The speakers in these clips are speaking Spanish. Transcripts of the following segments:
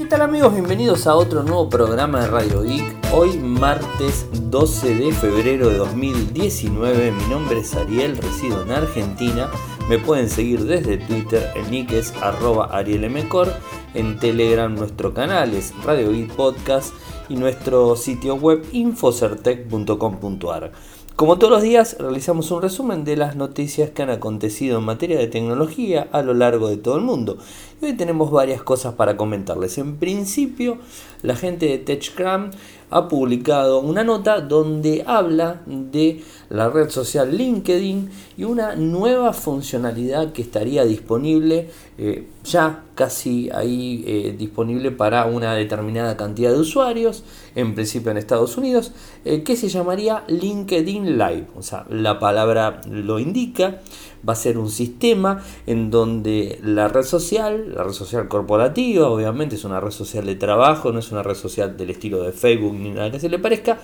¿Qué tal amigos? Bienvenidos a otro nuevo programa de Radio Geek. Hoy martes 12 de febrero de 2019. Mi nombre es Ariel, resido en Argentina. Me pueden seguir desde Twitter, el nick es arielmcor. En Telegram nuestro canal es Radio Geek Podcast y nuestro sitio web infocertec.com.ar. Como todos los días, realizamos un resumen de las noticias que han acontecido en materia de tecnología a lo largo de todo el mundo. Y hoy tenemos varias cosas para comentarles. En principio, la gente de TechCram ha publicado una nota donde habla de la red social LinkedIn y una nueva funcionalidad que estaría disponible eh, ya casi ahí eh, disponible para una determinada cantidad de usuarios, en principio en Estados Unidos, eh, que se llamaría LinkedIn Live. O sea, la palabra lo indica va a ser un sistema en donde la red social, la red social corporativa, obviamente es una red social de trabajo, no es una red social del estilo de Facebook ni nada que se le parezca,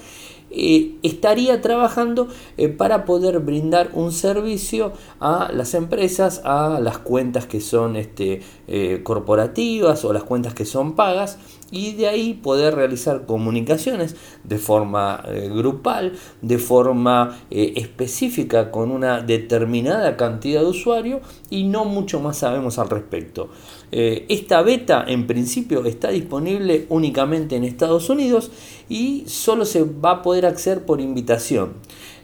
eh, estaría trabajando eh, para poder brindar un servicio a las empresas, a las cuentas que son este, eh, corporativas o las cuentas que son pagas y de ahí poder realizar comunicaciones de forma grupal, de forma específica con una determinada cantidad de usuarios y no mucho más sabemos al respecto. esta beta en principio está disponible únicamente en Estados Unidos y solo se va a poder acceder por invitación.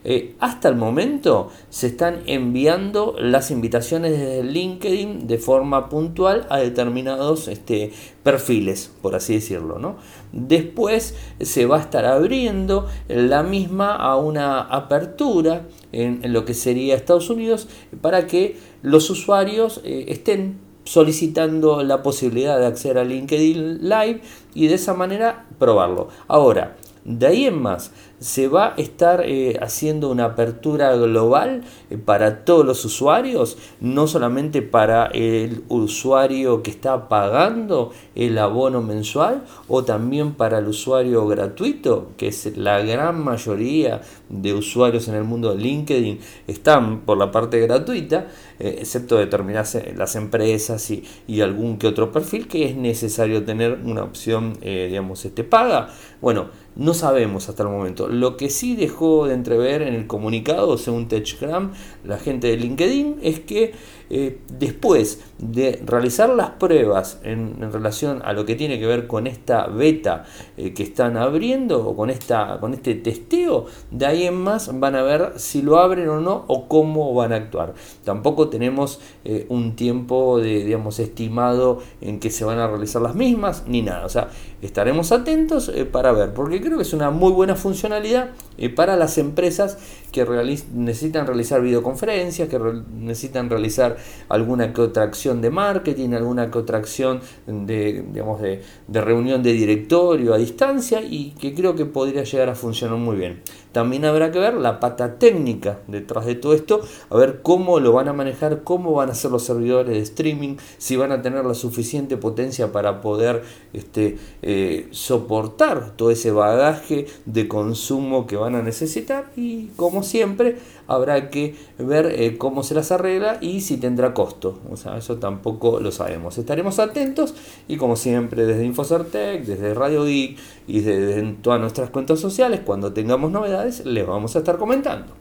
Eh, hasta el momento se están enviando las invitaciones desde LinkedIn de forma puntual a determinados este, perfiles, por así decirlo. ¿no? Después se va a estar abriendo la misma a una apertura en, lo que sería Estados Unidos para que los usuarios eh, estén solicitando la posibilidad de acceder a LinkedIn Live y de esa manera probarlo. Ahora, de ahí en más, se va a estar eh, haciendo una apertura global eh, para todos los usuarios, no solamente para el usuario que está pagando el abono mensual o también para el usuario gratuito, que es la gran mayoría de usuarios en el mundo de LinkedIn están por la parte gratuita, eh, excepto determinadas las empresas y, y, algún que otro perfil que es necesario tener una opción, digamos, este paga. Bueno, no sabemos hasta el momento. Lo que sí dejó de entrever en el comunicado, según TechCram, la gente de LinkedIn, es que eh, después de realizar las pruebas en, relación a lo que tiene que ver con esta beta eh, que están abriendo o con, esta, con este testeo, de ahí en más van a ver si lo abren o no o cómo van a actuar. Tampoco tenemos eh, un tiempo de, digamos, estimado en que se van a realizar las mismas ni nada. O sea, estaremos atentos para ver, porque creo que es una muy buena funcionalidad para las empresas que necesitan realizar videoconferencias, que necesitan realizar alguna que otra acción de marketing, alguna que otra acción de, digamos, de reunión de directorio a distancia y que creo que podría llegar a funcionar muy bien. También habrá que ver la pata técnica detrás de todo esto, a ver cómo lo van a manejar, cómo van a ser los servidores de streaming, si van a tener la suficiente potencia para poder este, eh, soportar todo ese bagaje de consumo que van a necesitar. Y como siempre habrá que ver eh, cómo se las arregla y si tendrá costo. O sea, eso tampoco lo sabemos. Estaremos atentos y como siempre desde Infocertec, desde Radio Geek y desde todas nuestras cuentas sociales, cuando tengamos novedades les vamos a estar comentando.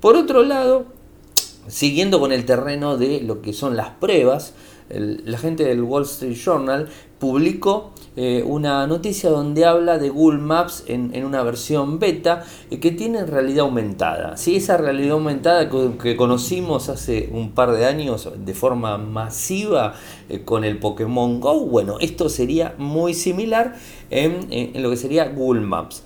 Por otro lado, siguiendo con el terreno de lo que son las pruebas, la gente del Wall Street Journal publicó eh, una noticia donde habla de Google Maps en, una versión beta eh, que tiene realidad aumentada. ¿sí? Esa realidad aumentada que, conocimos hace un par de años de forma masiva eh, con el Pokémon Go, bueno, esto sería muy similar en, en lo que sería Google Maps.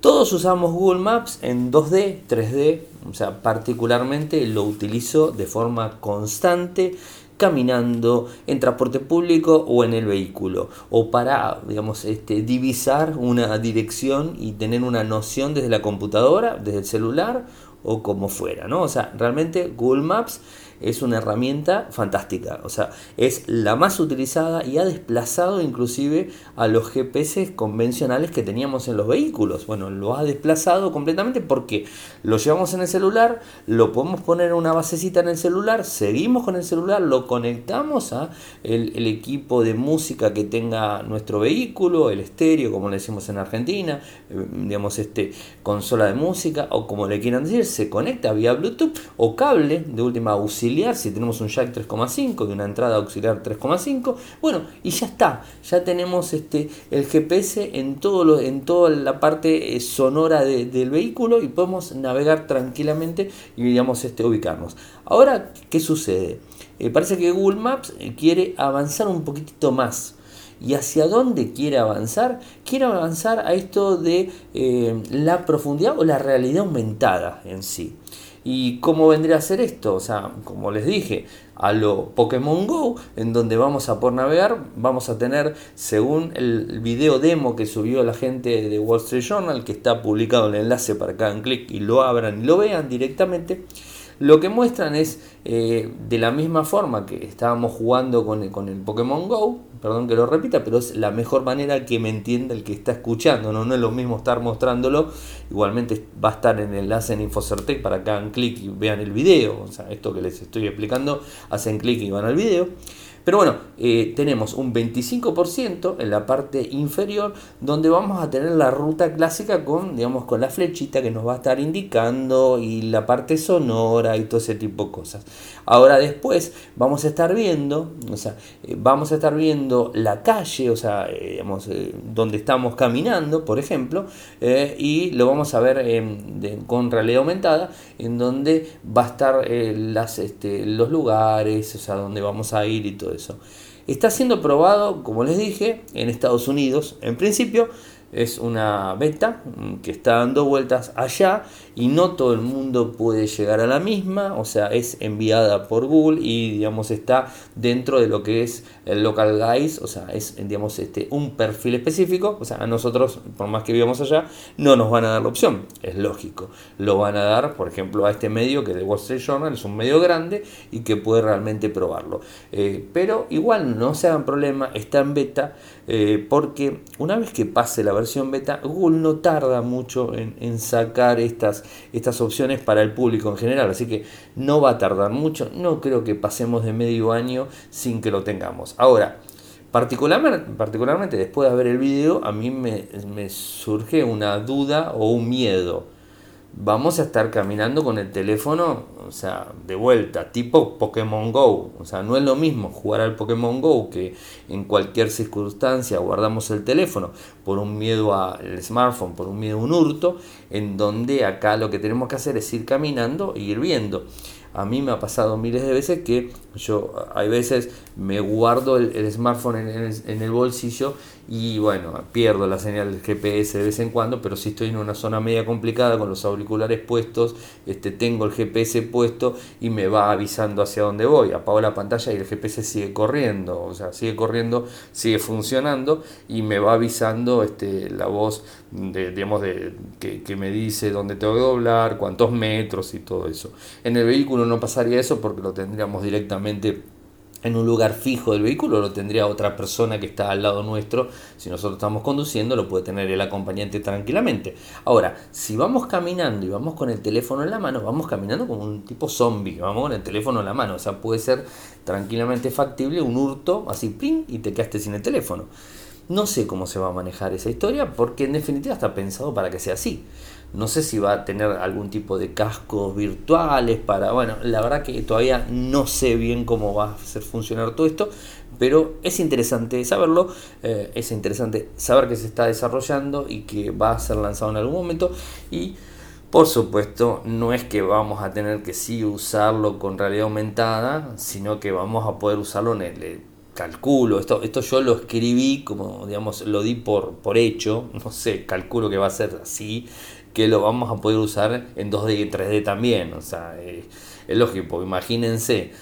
Todos usamos Google Maps en 2D, 3D, o sea, particularmente lo utilizo de forma constante caminando, en transporte público o en el vehículo, o para, digamos, este, divisar una dirección y tener una noción desde la computadora, desde el celular o como fuera, ¿no? O sea, realmente Google Maps es una herramienta fantástica, o sea, es la más utilizada y ha desplazado inclusive a los GPS convencionales que teníamos en los vehículos. Bueno, lo ha desplazado completamente porque lo llevamos en el celular, lo podemos poner en una basecita en el celular, seguimos con el celular, lo conectamos a el, equipo de música que tenga nuestro vehículo, el estéreo, como le decimos en Argentina, eh, digamos este consola de música o como le quieran decir, se conecta vía Bluetooth o cable de última auxiliar si tenemos un jack 3,5 y una entrada auxiliar 3,5. Bueno, y ya está, ya tenemos este el GPS en todo lo, en toda la parte eh, sonora del vehículo y podemos navegar tranquilamente y digamos este ubicarnos. Ahora, ¿qué sucede? Eh, parece que Google Maps eh, quiere avanzar un poquitito más. ¿Y hacia dónde quiere avanzar? Quiere avanzar a esto de eh, la profundidad o la realidad aumentada en sí. ¿Y cómo vendría a ser esto? O sea, como les dije, a lo Pokémon Go, en donde vamos a por navegar, vamos a tener, según el video demo que subió la gente de Wall Street Journal, que está publicado el enlace para que hagan clic y lo abran y lo vean directamente, lo que muestran es eh, de la misma forma que estábamos jugando con el, con el Pokémon Go, perdón que lo repita, pero es la mejor manera que me entienda el que está escuchando, ¿no? no es lo mismo estar mostrándolo, igualmente va a estar en el enlace en Infocertec para que hagan clic y vean el video, o sea, esto que les estoy explicando, hacen clic y van al video. Pero bueno, eh, tenemos un 25% en la parte inferior donde vamos a tener la ruta clásica con, digamos, con la flechita que nos va a estar indicando y la parte sonora y todo ese tipo de cosas. Ahora después vamos a estar viendo, o sea, eh, vamos a estar viendo la calle, o sea, eh, digamos, donde estamos caminando, por ejemplo, y lo vamos a ver con realidad aumentada, en donde va a estar este, los lugares, o sea, donde vamos a ir y todo eso. Está siendo probado, como les dije, en Estados Unidos. En principio es una beta que está dando vueltas allá y no todo el mundo puede llegar a la misma, o sea, es enviada por Google y digamos está dentro de lo que es el local guys, o sea, es digamos este un perfil específico, o sea, a nosotros por más que vivamos allá no nos van a dar la opción, es lógico. Lo van a dar, por ejemplo, a este medio que de Wall Street Journal es un medio grande y que puede realmente probarlo. Eh, pero igual no se hagan problema, está en beta eh, porque una vez que pase la versión beta, Google no tarda mucho en, sacar estas estas opciones para el público en general. Así que no va a tardar mucho. No creo que pasemos de medio año sin que lo tengamos. Ahora, particularmente, particularmente después de ver el video, a mí me, me surge una duda o un miedo vamos a estar caminando con el teléfono, o sea, de vuelta, tipo Pokémon Go. O sea, no es lo mismo jugar al Pokémon Go que en cualquier circunstancia guardamos el teléfono por un miedo al smartphone, por un miedo a un hurto, en donde acá lo que tenemos que hacer es ir caminando e ir viendo. A mí me ha pasado miles de veces que yo, hay veces me guardo el, smartphone en el bolsillo y bueno, pierdo la señal del GPS de vez en cuando, pero si estoy en una zona media complicada con los auriculares puestos, este, tengo el GPS puesto y me va avisando hacia dónde voy. Apago la pantalla y el GPS sigue corriendo, o sea, sigue corriendo, sigue funcionando y me va avisando este, la voz de, digamos, de, que, que me dice dónde tengo que doblar, cuántos metros y todo eso. En el vehículo no pasaría eso porque lo tendríamos directamente en un lugar fijo del vehículo lo tendría otra persona que está al lado nuestro. Si nosotros estamos conduciendo, lo puede tener el acompañante tranquilamente. Ahora, si vamos caminando y vamos con el teléfono en la mano, vamos caminando como un tipo zombie, vamos con el teléfono en la mano. O sea, puede ser tranquilamente factible un hurto así, ¡ping! y te quedaste sin el teléfono. No sé cómo se va a manejar esa historia porque en definitiva está pensado para que sea así. No sé si va a tener algún tipo de cascos virtuales para... Bueno, la verdad que todavía no sé bien cómo va a hacer funcionar todo esto, pero es interesante saberlo, eh, es interesante saber que se está desarrollando y que va a ser lanzado en algún momento y... Por supuesto, no es que vamos a tener que sí usarlo con realidad aumentada, sino que vamos a poder usarlo en el calculo, esto, esto yo lo escribí como, digamos, lo di por, por hecho, no sé, calculo que va a ser así, que lo vamos a poder usar en 2D y 3D también. O sea, eh, es lógico, imagínense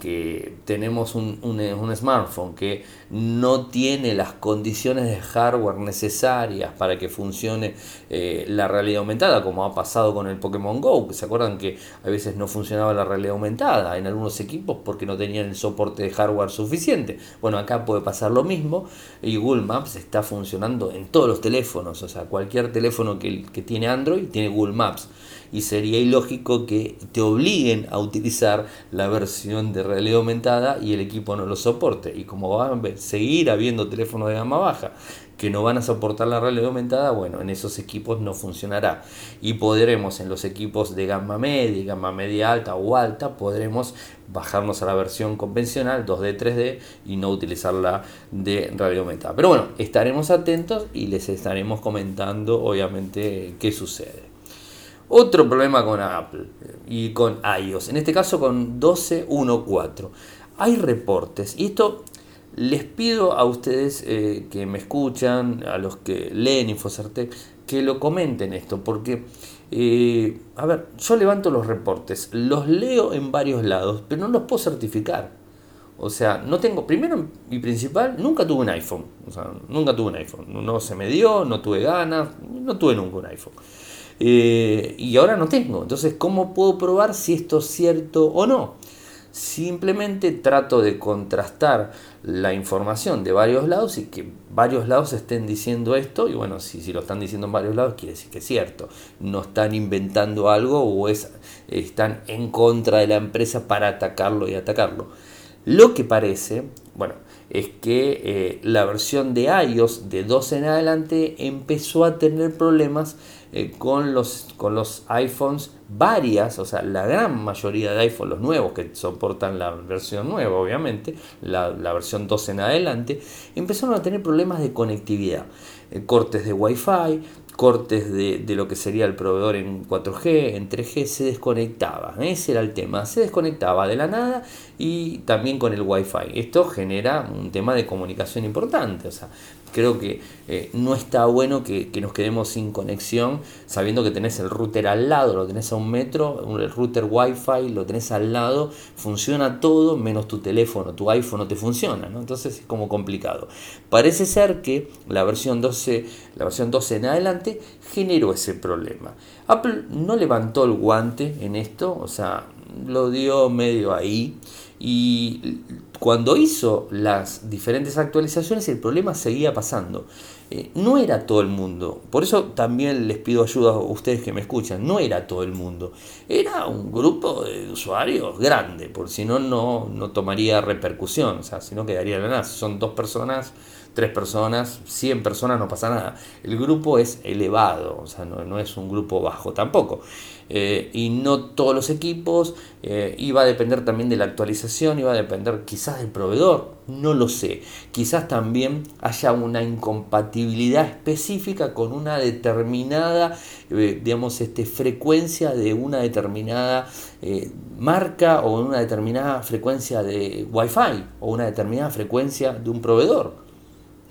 que tenemos un, un, smartphone que no tiene las condiciones de hardware necesarias para que funcione eh, la realidad aumentada, como ha pasado con el Pokémon Go, se acuerdan que a veces no funcionaba la realidad aumentada en algunos equipos porque no tenían el soporte de hardware suficiente. Bueno, acá puede pasar lo mismo y Google Maps está funcionando en todos los teléfonos, o sea, cualquier teléfono que, que tiene Android tiene Google Maps y sería ilógico que te obliguen a utilizar la versión de realidad aumentada y el equipo no lo soporte. Y como va a seguir habiendo teléfonos de gama baja que no van a soportar la realidad aumentada, bueno, en esos equipos no funcionará. Y podremos en los equipos de gama media, gama media alta o alta, podremos bajarnos a la versión convencional 2D, 3D y no utilizar la de realidad aumentada. Pero bueno, estaremos atentos y les estaremos comentando obviamente qué sucede. Otro problema con Apple y con iOS, en este caso con 12.1.4. Hay reportes y esto les pido a ustedes eh, que me escuchan, a los que leen Infocertec, que lo comenten esto, porque, eh, a ver, yo levanto los reportes, los leo en varios lados, pero no los puedo certificar. O sea, no tengo, primero y principal, nunca tuve un iPhone. O sea, nunca tuve un iPhone. No se me dio, no tuve ganas, no tuve nunca un iPhone. Eh, y ahora no tengo. Entonces, ¿cómo puedo probar si esto es cierto o no? Simplemente trato de contrastar la información de varios lados y que varios lados estén diciendo esto. Y bueno, si, si lo están diciendo en varios lados, quiere decir que es cierto. No están inventando algo o es, están en contra de la empresa para atacarlo y atacarlo. Lo que parece, bueno, es que eh, la versión de iOS de 12 en adelante empezó a tener problemas eh, con, los, con los iPhones varias, o sea, la gran mayoría de iPhones, los nuevos que soportan la versión nueva, obviamente, la, versión 12 en adelante, empezaron a tener problemas de conectividad, eh, cortes de Wi-Fi, cortes de, lo que sería el proveedor en 4G, en 3G, se desconectaba. Ese era el tema, se desconectaba de la nada y también con el Wi-Fi. Esto genera un tema de comunicación importante. O sea, creo que eh, no está bueno que, nos quedemos sin conexión sabiendo que tenés el router al lado, lo tenés a un metro, el router Wi-Fi lo tenés al lado, funciona todo menos tu teléfono, tu iPhone no te funciona, ¿no? entonces es como complicado. Parece ser que la versión 12, la versión 12 en adelante generó ese problema. Apple no levantó el guante en esto, o sea, lo dio medio ahí y cuando hizo las diferentes actualizaciones el problema seguía pasando. Eh, no era todo el mundo, por eso también les pido ayuda a ustedes que me escuchan, no era todo el mundo, era un grupo de usuarios grande, por si no, no, no tomaría repercusión, o sea, si no quedaría la nada, son dos personas tres personas, 100 personas, no pasa nada. El grupo es elevado, o sea, no, es un grupo bajo tampoco. Eh, y no todos los equipos, eh, iba a depender también de la actualización, iba a depender quizás del proveedor, no lo sé. Quizás también haya una incompatibilidad específica con una determinada, eh, digamos, este, frecuencia de una determinada marca o una determinada frecuencia de Wi-Fi o una determinada frecuencia de un proveedor.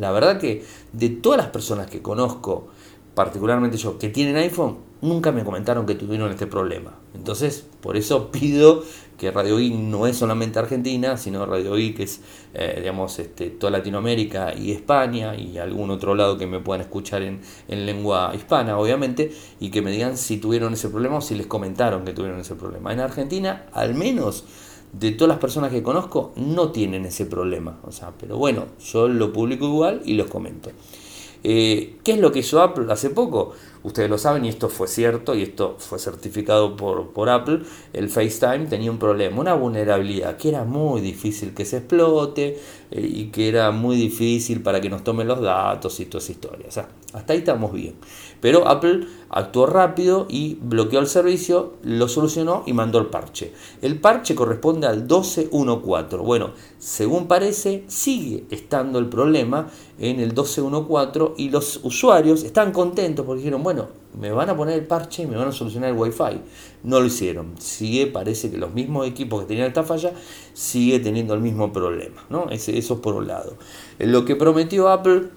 La verdad que de todas las personas que conozco, particularmente yo, que tienen iPhone, nunca me comentaron que tuvieron este problema. Entonces, por eso pido que Radio I no es solamente Argentina, sino Radio que es, eh, digamos, este, toda Latinoamérica y España y algún otro lado que me puedan escuchar en, en lengua hispana, obviamente, y que me digan si tuvieron ese problema o si les comentaron que tuvieron ese problema. En Argentina, al menos de todas las personas que conozco no tienen ese problema. O sea, pero bueno, yo lo publico igual y los comento. Eh, ¿Qué es lo que Apple hace poco? Ustedes lo saben y esto fue cierto y esto fue certificado por, por Apple. El FaceTime tenía un problema, una vulnerabilidad que era muy difícil que se explote eh, y que era muy difícil para que nos tomen los datos y todas esas historias. Hasta ahí estamos bien. Pero Apple actuó rápido y bloqueó el servicio, lo solucionó y mandó el parche. El parche corresponde al 12.1.4. Bueno, según parece, sigue estando el problema en el 12.1.4 y los usuarios están contentos porque dijeron, bueno, me van a poner el parche y me van a solucionar el wifi. No lo hicieron. Sigue, parece que los mismos equipos que tenían esta falla sigue teniendo el mismo problema. ¿no? Eso es por un lado. Lo que prometió Apple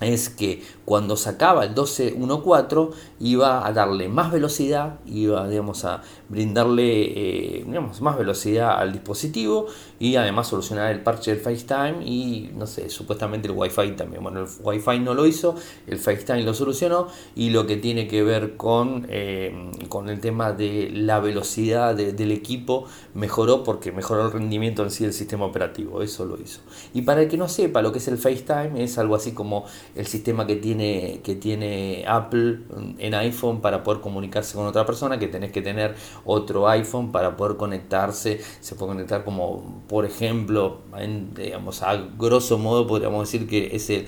es que cuando sacaba el 12.1.4 iba a darle más velocidad, iba digamos, a brindarle eh, digamos, más velocidad al dispositivo y además solucionar el parche del FaceTime y no sé, supuestamente el Wi-Fi también. Bueno, el Wi-Fi no lo hizo, el FaceTime lo solucionó y lo que tiene que ver con, eh, con el tema de la velocidad del equipo mejoró porque mejoró el rendimiento en sí del sistema operativo, eso lo hizo. Y para el que no sepa lo que es el FaceTime, es algo así como el sistema que tiene, que tiene Apple en iPhone para poder comunicarse con otra persona, que tenés que tener otro iPhone para poder conectarse, se puede conectar como por ejemplo, digamos, a grosso modo podríamos decir que es eh,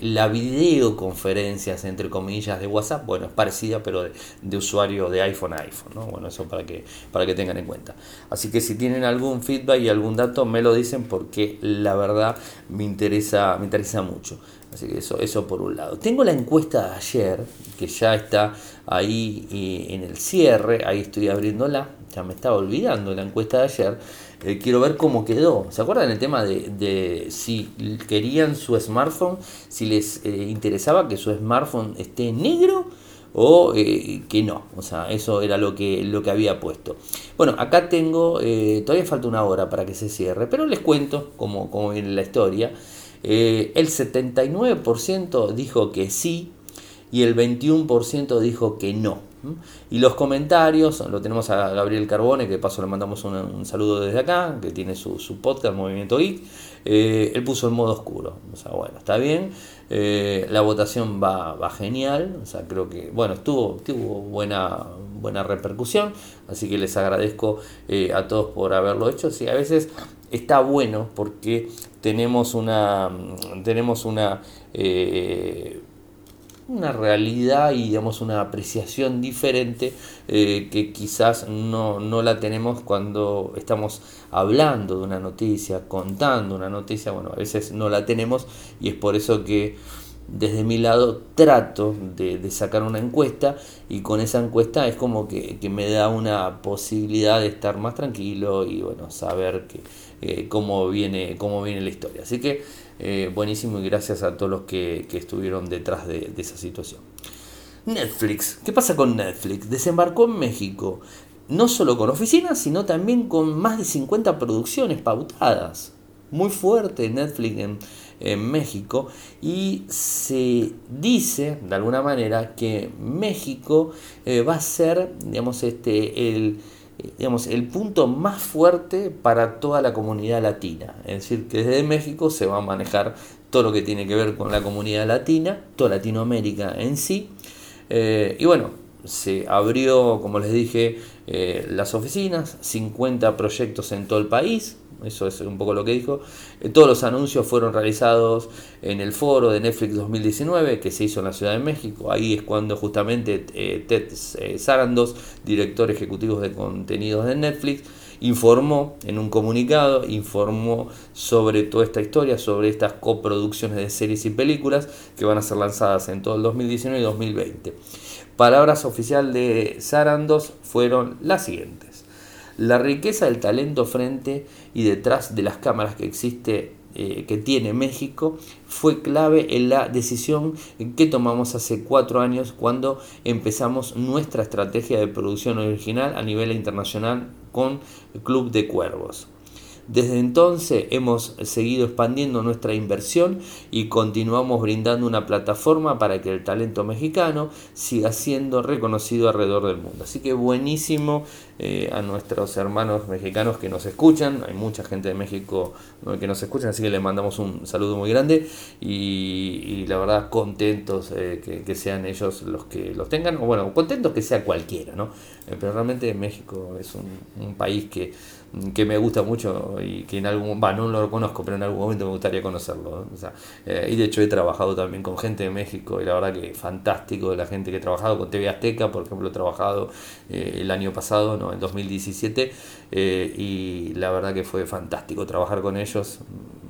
la videoconferencias entre comillas de WhatsApp, bueno, es parecida pero de, usuario de iPhone a iPhone, ¿no? Bueno, eso para que, para que tengan en cuenta. Así que si tienen algún feedback y algún dato, me lo dicen porque la verdad me interesa, me interesa mucho. Así que eso, eso por un lado. Tengo la encuesta de ayer, que ya está ahí eh, en el cierre, ahí estoy abriéndola, ya me estaba olvidando la encuesta de ayer. Eh, quiero ver cómo quedó. ¿Se acuerdan el tema de, si querían su smartphone, si les eh, interesaba que su smartphone esté negro? o que no. O sea, eso era lo que, lo que había puesto. Bueno, acá tengo, todavía falta una hora para que se cierre, pero les cuento cómo, cómo viene la historia. Eh, el 79% dijo que sí y el 21% dijo que no. Y los comentarios, lo tenemos a Gabriel Carbone, que paso le mandamos un, saludo desde acá, que tiene su, podcast Movimiento Geek. Eh, él puso en modo oscuro. O sea, bueno, está bien. Eh, la votación va, va, genial. O sea, creo que, bueno, estuvo, tuvo buena, buena repercusión. Así que les agradezco a todos por haberlo hecho. Sí, a veces está bueno porque tenemos una, tenemos una, eh, una realidad y digamos una apreciación diferente eh, que quizás no, no, la tenemos cuando estamos hablando de una noticia, contando una noticia, bueno, a veces no la tenemos y es por eso que desde mi lado trato de, sacar una encuesta y con esa encuesta es como que, me da una posibilidad de estar más tranquilo y bueno, saber que, eh, cómo, viene, cómo viene la historia. Así que eh, buenísimo y gracias a todos los que, estuvieron detrás de, de esa situación. Netflix, ¿qué pasa con Netflix? Desembarcó en México, no solo con oficinas, sino también con más de 50 producciones pautadas. Muy fuerte Netflix en, en México y se dice de alguna manera que México eh, va a ser digamos este el digamos el punto más fuerte para toda la comunidad latina. Es decir que desde México se va a manejar todo lo que tiene que ver con la comunidad latina toda Latinoamérica en sí. Eh, y bueno se abrió como les dije eh, las oficinas 50 proyectos en todo el país eso es un poco lo que dijo. Eh, todos los anuncios fueron realizados en el foro de Netflix 2019 que se hizo en la Ciudad de México. Ahí es cuando justamente eh, Ted eh, Sarandos, director ejecutivo de contenidos de Netflix, informó en un comunicado, informó sobre toda esta historia, sobre estas coproducciones de series y películas que van a ser lanzadas en todo el 2019 y 2020. Palabras oficial de Sarandos fueron las siguientes. La riqueza del talento frente y detrás de las cámaras que existe eh, que tiene México fue clave en la decisión que tomamos hace cuatro años cuando empezamos nuestra estrategia de producción original a nivel internacional con Club de Cuervos. Desde entonces hemos seguido expandiendo nuestra inversión y continuamos brindando una plataforma para que el talento mexicano siga siendo reconocido alrededor del mundo. Así que buenísimo eh, a nuestros hermanos mexicanos que nos escuchan. Hay mucha gente de México que nos escucha, así que les mandamos un saludo muy grande y, la verdad contentos eh, que, sean ellos los que los tengan, o bueno, contentos que sea cualquiera, ¿no? Eh, pero realmente México es un país que que me gusta mucho y que en algún va no lo conozco pero en algún momento me gustaría conocerlo eh, y de hecho he trabajado también con gente de México y la verdad que fantástico la gente que he trabajado con TV Azteca por ejemplo he trabajado eh, el año pasado no en 2017 eh, y la verdad que fue fantástico trabajar con ellos.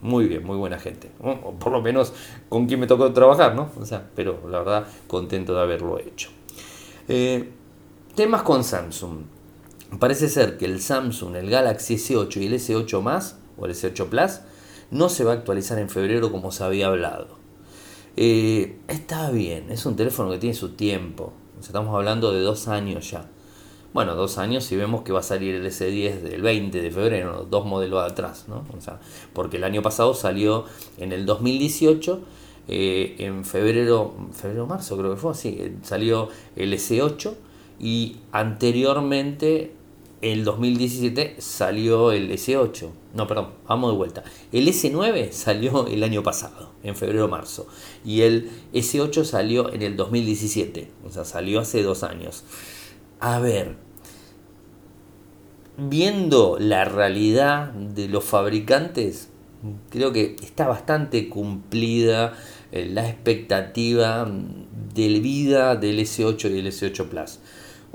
Muy bien muy buena gente o por lo menos con quien me tocó trabajar no o sea pero la verdad contento de haberlo hecho. Temas con Samsung Parece ser que el Samsung, el Galaxy S8 y el S8 o el S8 Plus no se va a actualizar en febrero como se había hablado. Eh, está bien, es un teléfono que tiene su tiempo. estamos hablando de dos años ya. Bueno, dos años y vemos que va a salir el S10 del 20 de febrero, dos modelos atrás, ¿no? O sea, porque el año pasado salió en el 2018, eh, en febrero, febrero marzo creo que fue así, salió el S8 y anteriormente el 2017 salió el S8. No, perdón, vamos de vuelta. El S9 salió el año pasado, en febrero-marzo. Y el S8 salió en el 2017. O sea, salió hace dos años. A ver, viendo la realidad de los fabricantes, creo que está bastante cumplida eh, la expectativa de vida del S8 y el S8 Plus.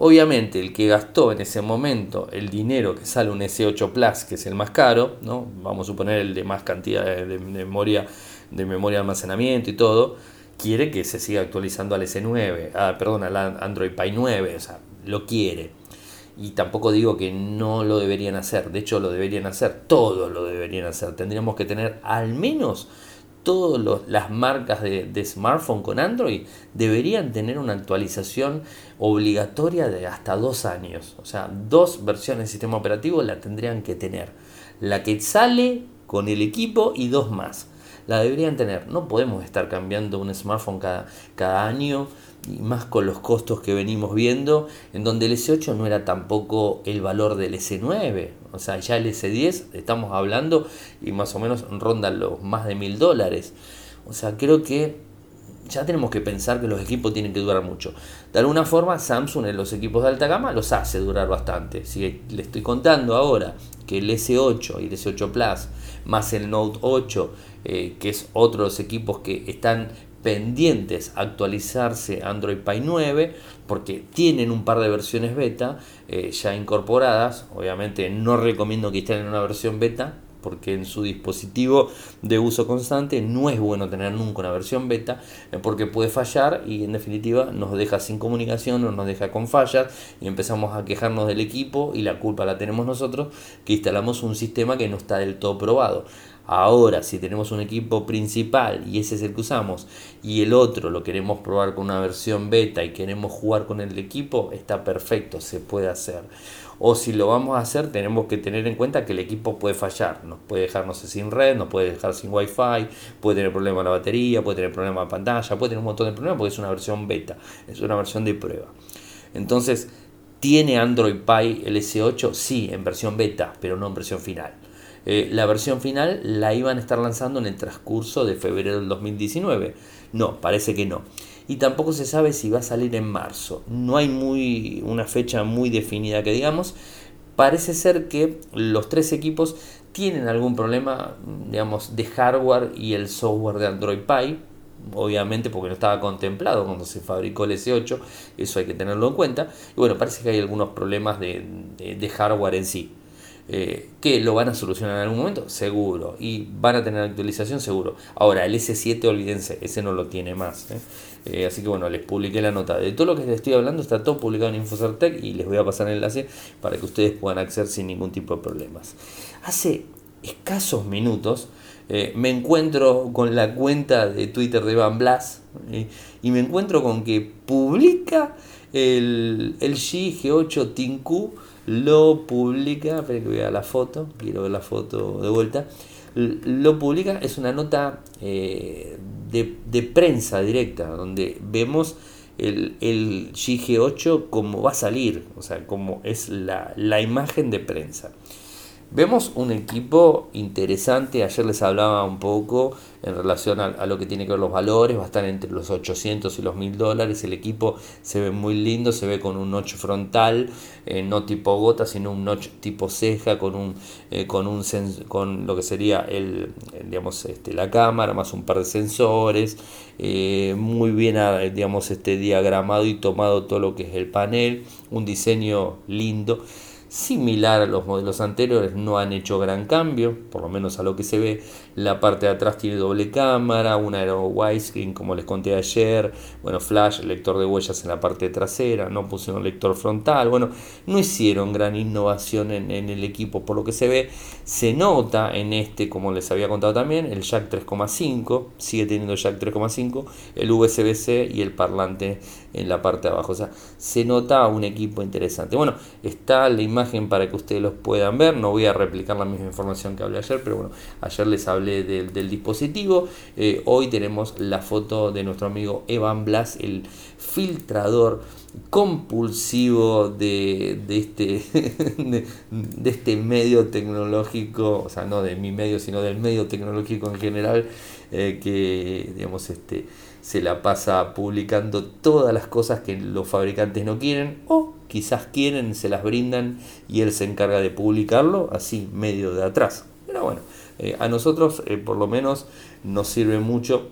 Obviamente el que gastó en ese momento el dinero que sale un S8 Plus, que es el más caro, ¿no? vamos a suponer el de más cantidad de, memoria, de memoria de almacenamiento y todo, quiere que se siga actualizando al S9, ah, perdón, al Android Pie 9, o sea, lo quiere. Y tampoco digo que no lo deberían hacer, de hecho lo deberían hacer, todos lo deberían hacer. Tendríamos que tener al menos todas las marcas de, smartphone con Android deberían tener una actualización obligatoria de hasta dos años. O sea, dos versiones del sistema operativo la tendrían que tener. La que sale con el equipo y dos más. La deberían tener. No podemos estar cambiando un smartphone cada, cada año y más con los costos que venimos viendo, en donde el S8 no era tampoco el valor del S9, o sea, ya el S10 estamos hablando y más o menos rondan los más de mil dólares. O sea, creo que ya tenemos que pensar que los equipos tienen que durar mucho. De alguna forma, Samsung en los equipos de alta gama los hace durar bastante. Si le estoy contando ahora que el S8 y el S8 Plus, más el Note 8, eh, que es otro de los equipos que están pendientes actualizarse Android Pie 9 porque tienen un par de versiones beta eh, ya incorporadas. Obviamente no recomiendo que estén en una versión beta porque en su dispositivo de uso constante no es bueno tener nunca una versión beta eh, porque puede fallar y en definitiva nos deja sin comunicación o nos deja con fallas y empezamos a quejarnos del equipo y la culpa la tenemos nosotros que instalamos un sistema que no está del todo probado. Ahora, si tenemos un equipo principal y ese es el que usamos y el otro lo queremos probar con una versión beta y queremos jugar con el equipo, está perfecto, se puede hacer. O si lo vamos a hacer, tenemos que tener en cuenta que el equipo puede fallar, nos puede dejarnos sin red, nos puede dejar sin wifi, puede tener problemas la batería, puede tener problemas de pantalla, puede tener un montón de problemas porque es una versión beta, es una versión de prueba. Entonces, ¿tiene Android Pie el S8? Sí, en versión beta, pero no en versión final. Eh, la versión final la iban a estar lanzando en el transcurso de febrero del 2019. No, parece que no. Y tampoco se sabe si va a salir en marzo. No hay muy, una fecha muy definida que digamos. Parece ser que los tres equipos tienen algún problema, digamos, de hardware y el software de Android Pie. Obviamente porque no estaba contemplado cuando se fabricó el S8, eso hay que tenerlo en cuenta. Y bueno, parece que hay algunos problemas de hardware en sí. Eh, que lo van a solucionar en algún momento, seguro, y van a tener actualización, seguro. Ahora, el S7, olvídense, ese no lo tiene más. ¿eh? Eh, así que bueno, les publiqué la nota. De todo lo que les estoy hablando está todo publicado en Infocertec y les voy a pasar el enlace para que ustedes puedan acceder sin ningún tipo de problemas. Hace escasos minutos me encuentro con la cuenta de Twitter de Van Blas y me encuentro con que publica el, el G8 Tinku lo publica, esperen que vea la foto, quiero ver la foto de vuelta, lo publica, es una nota eh, de, prensa directa, donde vemos el, el GG8 como va a salir, o sea, como es la, la imagen de prensa. Vemos un equipo interesante, ayer les hablaba un poco en relación a, lo que tiene que ver los valores, va a estar entre los 800 y los 1000 dólares, el equipo se ve muy lindo, se ve con un notch frontal, eh, no tipo gota, sino un notch tipo ceja, con un, eh, con un con lo que sería el, digamos, este, la cámara, más un par de sensores, eh, muy bien digamos, este, diagramado y tomado todo lo que es el panel, un diseño lindo similar a los modelos anteriores, no han hecho gran cambio, por lo menos a lo que se ve. La parte de atrás tiene doble cámara, un aero widescreen como les conté ayer, bueno, flash, lector de huellas en la parte trasera, no pusieron lector frontal, bueno, no hicieron gran innovación en, en el equipo por lo que se ve. Se nota en este, como les había contado también, el jack 3,5, sigue teniendo jack 3,5, el USB-C y el parlante en la parte de abajo, o sea, se nota un equipo interesante. Bueno, está la imagen para que ustedes los puedan ver. No voy a replicar la misma información que hablé ayer, pero bueno, ayer les hablé del, dispositivo. Eh, hoy tenemos la foto de nuestro amigo Evan Blas, el filtrador compulsivo de, este, de, este medio tecnológico, o sea, no de mi medio, sino del medio tecnológico en general, eh, que digamos, este, se la pasa publicando todas las cosas que los fabricantes no quieren o quizás quieren, se las brindan y él se encarga de publicarlo así medio de atrás. Pero bueno, eh, a nosotros eh, por lo menos nos sirve mucho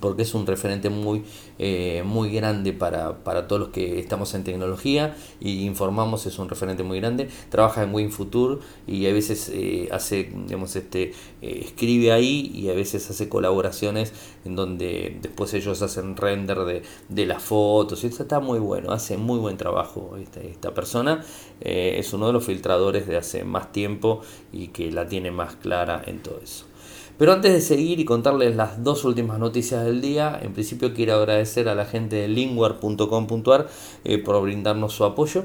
porque es un referente muy, eh, muy grande para, todos los que estamos en tecnología y informamos, es un referente muy grande. Trabaja en WinFuture y a veces eh, hace, digamos, este, eh, escribe ahí y a veces hace colaboraciones en donde después ellos hacen render de, de las fotos. Y está muy bueno, hace muy buen trabajo esta, esta persona. es uno de los filtradores de hace más tiempo y que la tiene más clara en todo eso. Pero antes de seguir y contarles las dos últimas noticias del día, en principio quiero agradecer a la gente de linguar.com.ar eh, por brindarnos su apoyo.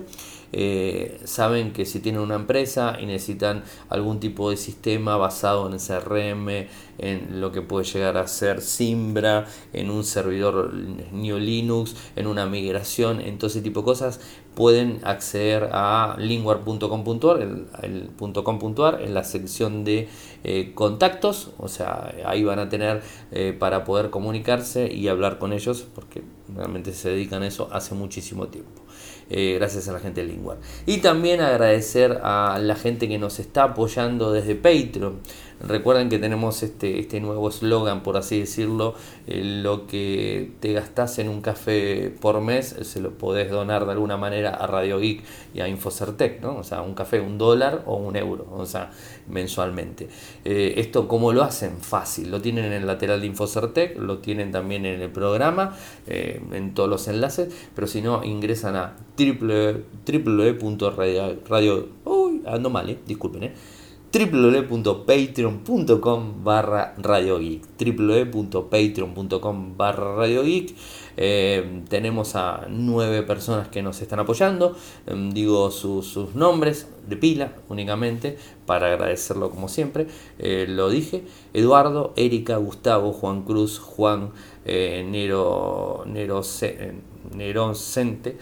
Eh, saben que si tienen una empresa y necesitan algún tipo de sistema basado en CRM, en lo que puede llegar a ser Simbra, en un servidor New Linux, en una migración, en todo ese tipo de cosas, pueden acceder a linguar.com.ar, el, en la sección de eh, contactos, o sea, ahí van a tener eh, para poder comunicarse y hablar con ellos, porque realmente se dedican a eso hace muchísimo tiempo. Eh, gracias a la gente de Linguar. Y también agradecer a la gente que nos está apoyando desde Patreon. Recuerden que tenemos este, este nuevo eslogan, por así decirlo, eh, lo que te gastas en un café por mes, se lo podés donar de alguna manera a Radio Geek y a Infocertec, ¿no? O sea, un café, un dólar o un euro, o sea, mensualmente. Eh, esto, ¿cómo lo hacen? Fácil, lo tienen en el lateral de Infocertec, lo tienen también en el programa, eh, en todos los enlaces, pero si no, ingresan a www.radio... Uy, ando mal, ¿eh? disculpen, ¿eh? www.patreon.com barra Radio Geek www.patreon.com barra Radio Geek eh, tenemos a nueve personas que nos están apoyando em, digo sus nombres de pila únicamente para agradecerlo como siempre eh, lo dije Eduardo, Erika, Gustavo, Juan Cruz, Juan eh, Nero, Nero, Nerón Cente,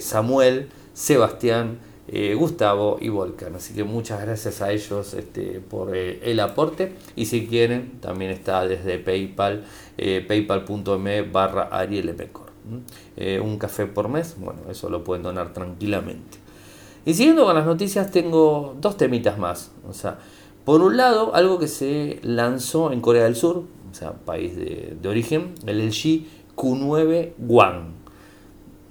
Samuel, Sebastián eh, Gustavo y Volcan. Así que muchas gracias a ellos este, por eh, el aporte. Y si quieren, también está desde PayPal, eh, paypal.me barra un café por mes, bueno, eso lo pueden donar tranquilamente. Y siguiendo con las noticias, tengo dos temitas más. O sea, por un lado, algo que se lanzó en Corea del Sur, o sea, país de, de origen, el LG Q9 One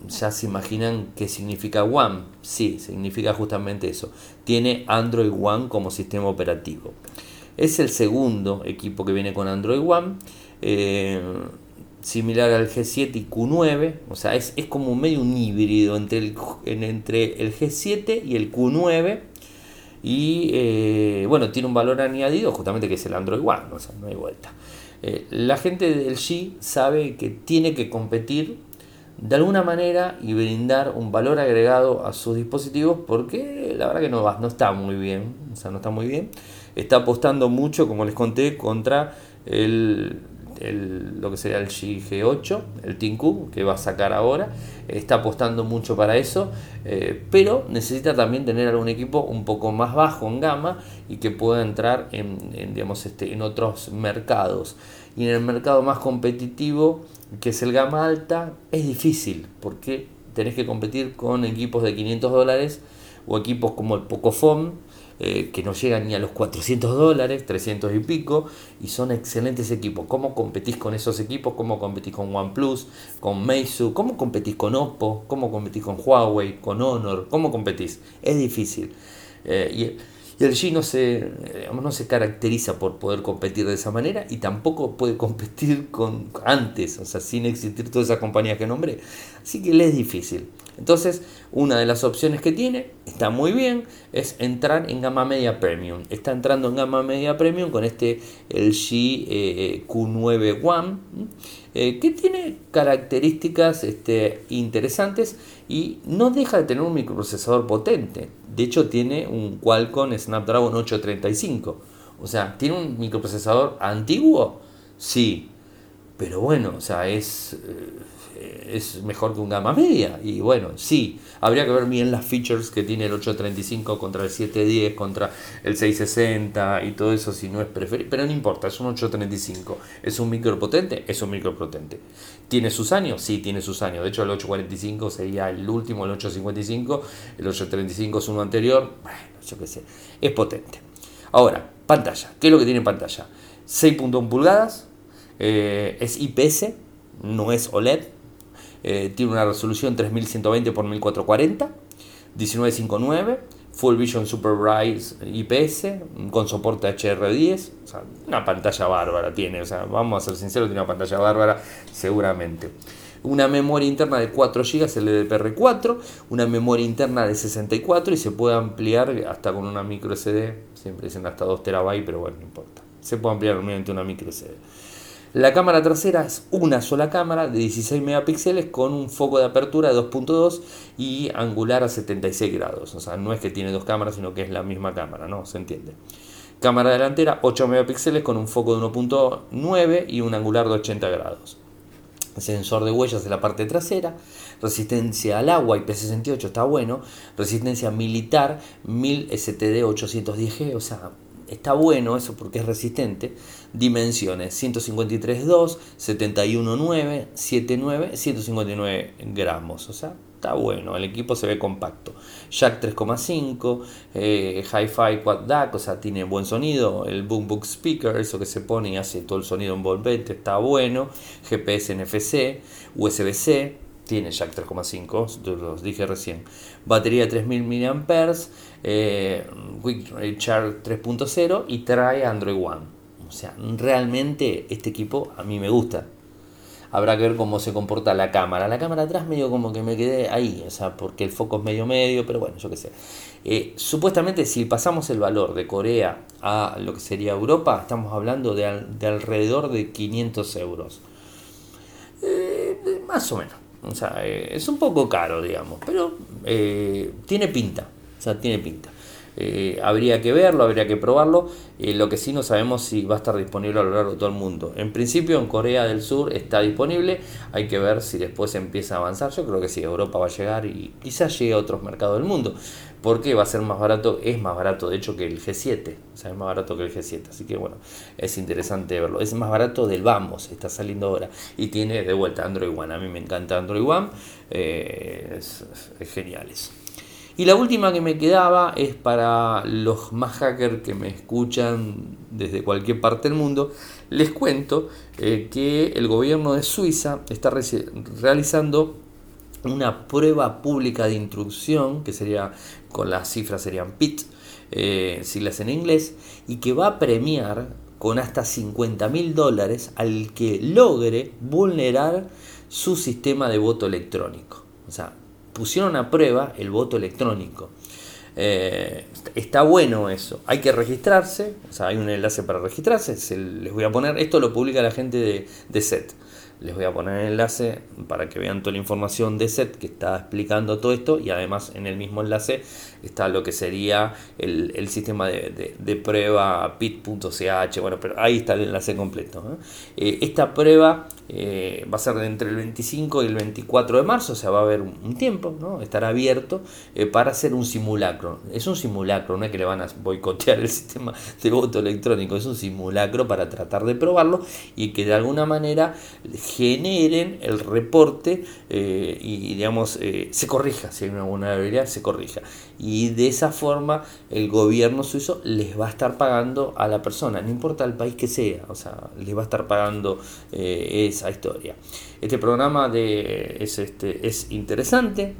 ya se imaginan qué significa One. Sí, significa justamente eso. Tiene Android One como sistema operativo. Es el segundo equipo que viene con Android One. Eh, similar al G7 y Q9. O sea, es, como medio un híbrido entre el, entre el G7 y el Q9. Y eh, bueno, tiene un valor añadido justamente que es el Android One. O sea, no hay vuelta. Eh, la gente del G sabe que tiene que competir de alguna manera y brindar un valor agregado a sus dispositivos porque la verdad que no, no está muy bien, o sea, no está muy bien. Está apostando mucho, como les conté, contra el, lo que sería el GG8, el Tinku, que va a sacar ahora. Está apostando mucho para eso, eh, pero necesita también tener algún equipo un poco más bajo en gama y que pueda entrar en, en digamos, este, en otros mercados. Y en el mercado más competitivo que es el gama alta, es difícil porque tenés que competir con equipos de 500 dólares o equipos como el Pocophone eh, que no llegan ni a los 400 dólares, 300 y pico, y son excelentes equipos. ¿Cómo competís con esos equipos? ¿Cómo competís con OnePlus, con Meizu? ¿Cómo competís con Oppo? ¿Cómo competís con Huawei, con Honor? ¿Cómo competís? Es difícil. Eh, el G no se, no se caracteriza por poder competir de esa manera y tampoco puede competir con antes, o sea, sin existir todas esas compañías que nombré. Así que le es difícil. Entonces, una de las opciones que tiene, está muy bien, es entrar en gama media premium. Está entrando en gama media premium con este LG eh, Q9 One, eh, que tiene características este, interesantes y no deja de tener un microprocesador potente. De hecho, tiene un Qualcomm Snapdragon 835. O sea, ¿tiene un microprocesador antiguo? Sí, pero bueno, o sea, es... Eh, es mejor que un gama media. Y bueno, sí, habría que ver bien las features que tiene el 835 contra el 710, contra el 660 y todo eso si no es preferido. Pero no importa, es un 835. ¿Es un micro potente? Es un micro potente. ¿Tiene sus años? Sí, tiene sus años. De hecho, el 845 sería el último, el 855. El 835 es uno anterior. Bueno, yo qué sé. Es potente. Ahora, pantalla. ¿Qué es lo que tiene pantalla? 6.1 pulgadas. Eh, es IPS, no es OLED, eh, tiene una resolución 3120 x 1440, 1959, Full Vision Super Bright IPS, con soporte HRD10, una pantalla bárbara tiene, o sea, vamos a ser sinceros, tiene una pantalla bárbara seguramente. Una memoria interna de 4 GB LDPR4, una memoria interna de 64 y se puede ampliar hasta con una micro SD, siempre dicen hasta 2 TB, pero bueno, no importa. Se puede ampliar mediante una micro SD. La cámara trasera es una sola cámara de 16 megapíxeles con un foco de apertura de 2.2 y angular a 76 grados. O sea, no es que tiene dos cámaras, sino que es la misma cámara, ¿no? Se entiende. Cámara delantera 8 megapíxeles con un foco de 1.9 y un angular de 80 grados. Sensor de huellas en la parte trasera, resistencia al agua IP68 está bueno, resistencia militar 1000 STD 810G, o sea, está bueno eso porque es resistente. Dimensiones 153.2, 71.9, 7.9, 159 gramos. O sea, está bueno. El equipo se ve compacto. Jack 3.5, eh, Hi-Fi Quad DAC, o sea, tiene buen sonido. El Boom Book Speaker, eso que se pone y hace todo el sonido envolvente, está bueno. GPS NFC, USB-C tiene jack 3.5, los dije recién. Batería de 3000 mAh, eh, Quick Charge 3.0 y trae Android One. O sea, realmente este equipo a mí me gusta. Habrá que ver cómo se comporta la cámara. La cámara atrás medio como que me quedé ahí, o sea, porque el foco es medio medio, pero bueno, yo qué sé. Eh, supuestamente si pasamos el valor de Corea a lo que sería Europa, estamos hablando de, alrededor de 500 euros. Eh, más o menos. O sea, eh, es un poco caro, digamos, pero eh, tiene pinta. O sea, tiene pinta. Eh, habría que verlo, habría que probarlo. lo que sí no sabemos si va a estar disponible a lo largo de todo el mundo. En principio en Corea del Sur está disponible. Hay que ver si después empieza a avanzar. Yo creo que sí, Europa va a llegar y quizás llegue a otros mercados del mundo porque va a ser más barato, es más barato de hecho que el G7, o sea, es más barato que el G7, así que bueno, es interesante verlo. Es más barato del Vamos, está saliendo ahora y tiene de vuelta Android One. A mí me encanta Android One, eh, es, genial. Y la última que me quedaba es para los más hackers que me escuchan desde cualquier parte del mundo. Les cuento eh, que el gobierno de Suiza está realizando una prueba pública de instrucción, que sería con las cifras serían PIT, eh, siglas en inglés, y que va a premiar con hasta 50 mil dólares al que logre vulnerar su sistema de voto electrónico. O sea, pusieron a prueba el voto electrónico. Eh, está bueno eso. Hay que registrarse, o sea, hay un enlace para registrarse. les voy a poner, esto lo publica la gente de, de SET. Les voy a poner el enlace para que vean toda la información de SET que está explicando todo esto y además en el mismo enlace está lo que sería el, sistema de, prueba pit.ch. Bueno, pero ahí está el enlace completo. Eh, esta prueba eh, va a ser entre el 25 y el 24 de marzo, o sea, va a haber un, tiempo, ¿no? estará abierto eh, para hacer un simulacro. Es un simulacro, no es que le van a boicotear el sistema de voto electrónico, es un simulacro para tratar de probarlo y que de alguna manera generen el reporte eh, y digamos eh, se corrija, si hay una vulnerabilidad se corrija. Y de esa forma el gobierno suizo les va a estar pagando a la persona, no importa el país que sea, o sea, les va a estar pagando eh, esa historia. Este programa de, es, este, es interesante,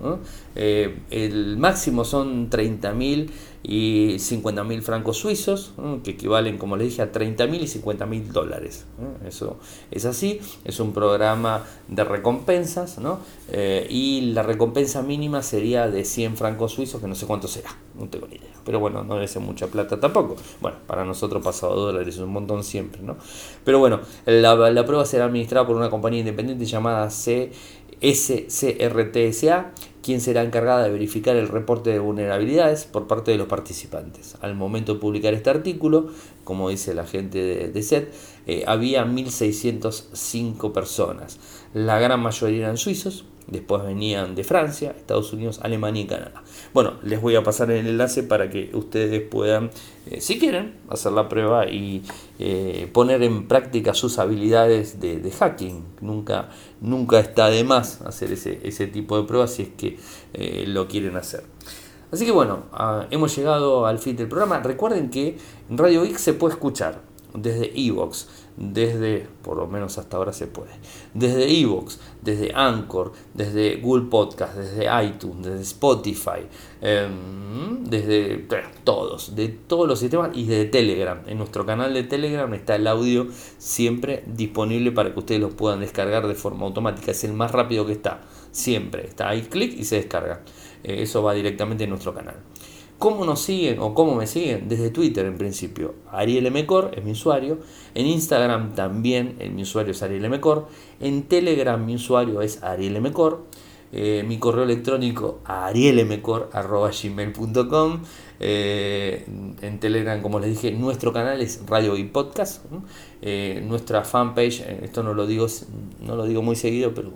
el máximo son 30.000 y 50 mil francos suizos, que equivalen, como les dije, a 30 mil y 50 mil dólares. Eso es así, es un programa de recompensas, ¿no? Eh, y la recompensa mínima sería de 100 francos suizos, que no sé cuánto será, no tengo ni idea. Pero bueno, no debe ser mucha plata tampoco. Bueno, para nosotros pasado dólares es un montón siempre, ¿no? Pero bueno, la, la prueba será administrada por una compañía independiente llamada CSCRTSA quien será encargada de verificar el reporte de vulnerabilidades por parte de los participantes. Al momento de publicar este artículo, como dice la gente de, SET, eh, había 1.605 personas. La gran mayoría eran suizos, después venían de Francia, Estados Unidos, Alemania y Canadá. Bueno, les voy a pasar el enlace para que ustedes puedan, eh, si quieren, hacer la prueba y eh, poner en práctica sus habilidades de, hacking. Nunca, nunca está de más hacer ese, ese tipo de pruebas si es que eh, lo quieren hacer. Así que bueno, ah, hemos llegado al fin del programa. Recuerden que Radio X se puede escuchar desde Evox desde, por lo menos hasta ahora se puede, desde Evox, desde Anchor, desde Google Podcast, desde iTunes, desde Spotify, em, desde todos, de todos los sistemas y desde Telegram. En nuestro canal de Telegram está el audio siempre disponible para que ustedes lo puedan descargar de forma automática. Es el más rápido que está, siempre. Está ahí clic y se descarga. Eh, eso va directamente en nuestro canal. ¿Cómo nos siguen o cómo me siguen? Desde Twitter en principio. Ariel Mcor es mi usuario. En Instagram también mi usuario es Ariel Mcor. En Telegram mi usuario es Ariel Mcor. Eh, mi correo electrónico arielmcor.gmail.com eh, En Telegram, como les dije, nuestro canal es Radio y Podcast. Eh, nuestra fanpage, eh, esto no lo digo, no lo digo muy seguido, pero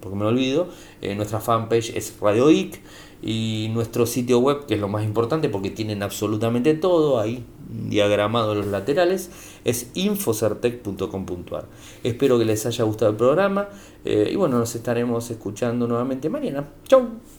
porque me olvido, nuestra fanpage es Radio IC y nuestro sitio web, que es lo más importante porque tienen absolutamente todo ahí diagramado los laterales, es infocertec.com.ar. Espero que les haya gustado el programa eh, y bueno, nos estaremos escuchando nuevamente mañana. Chau.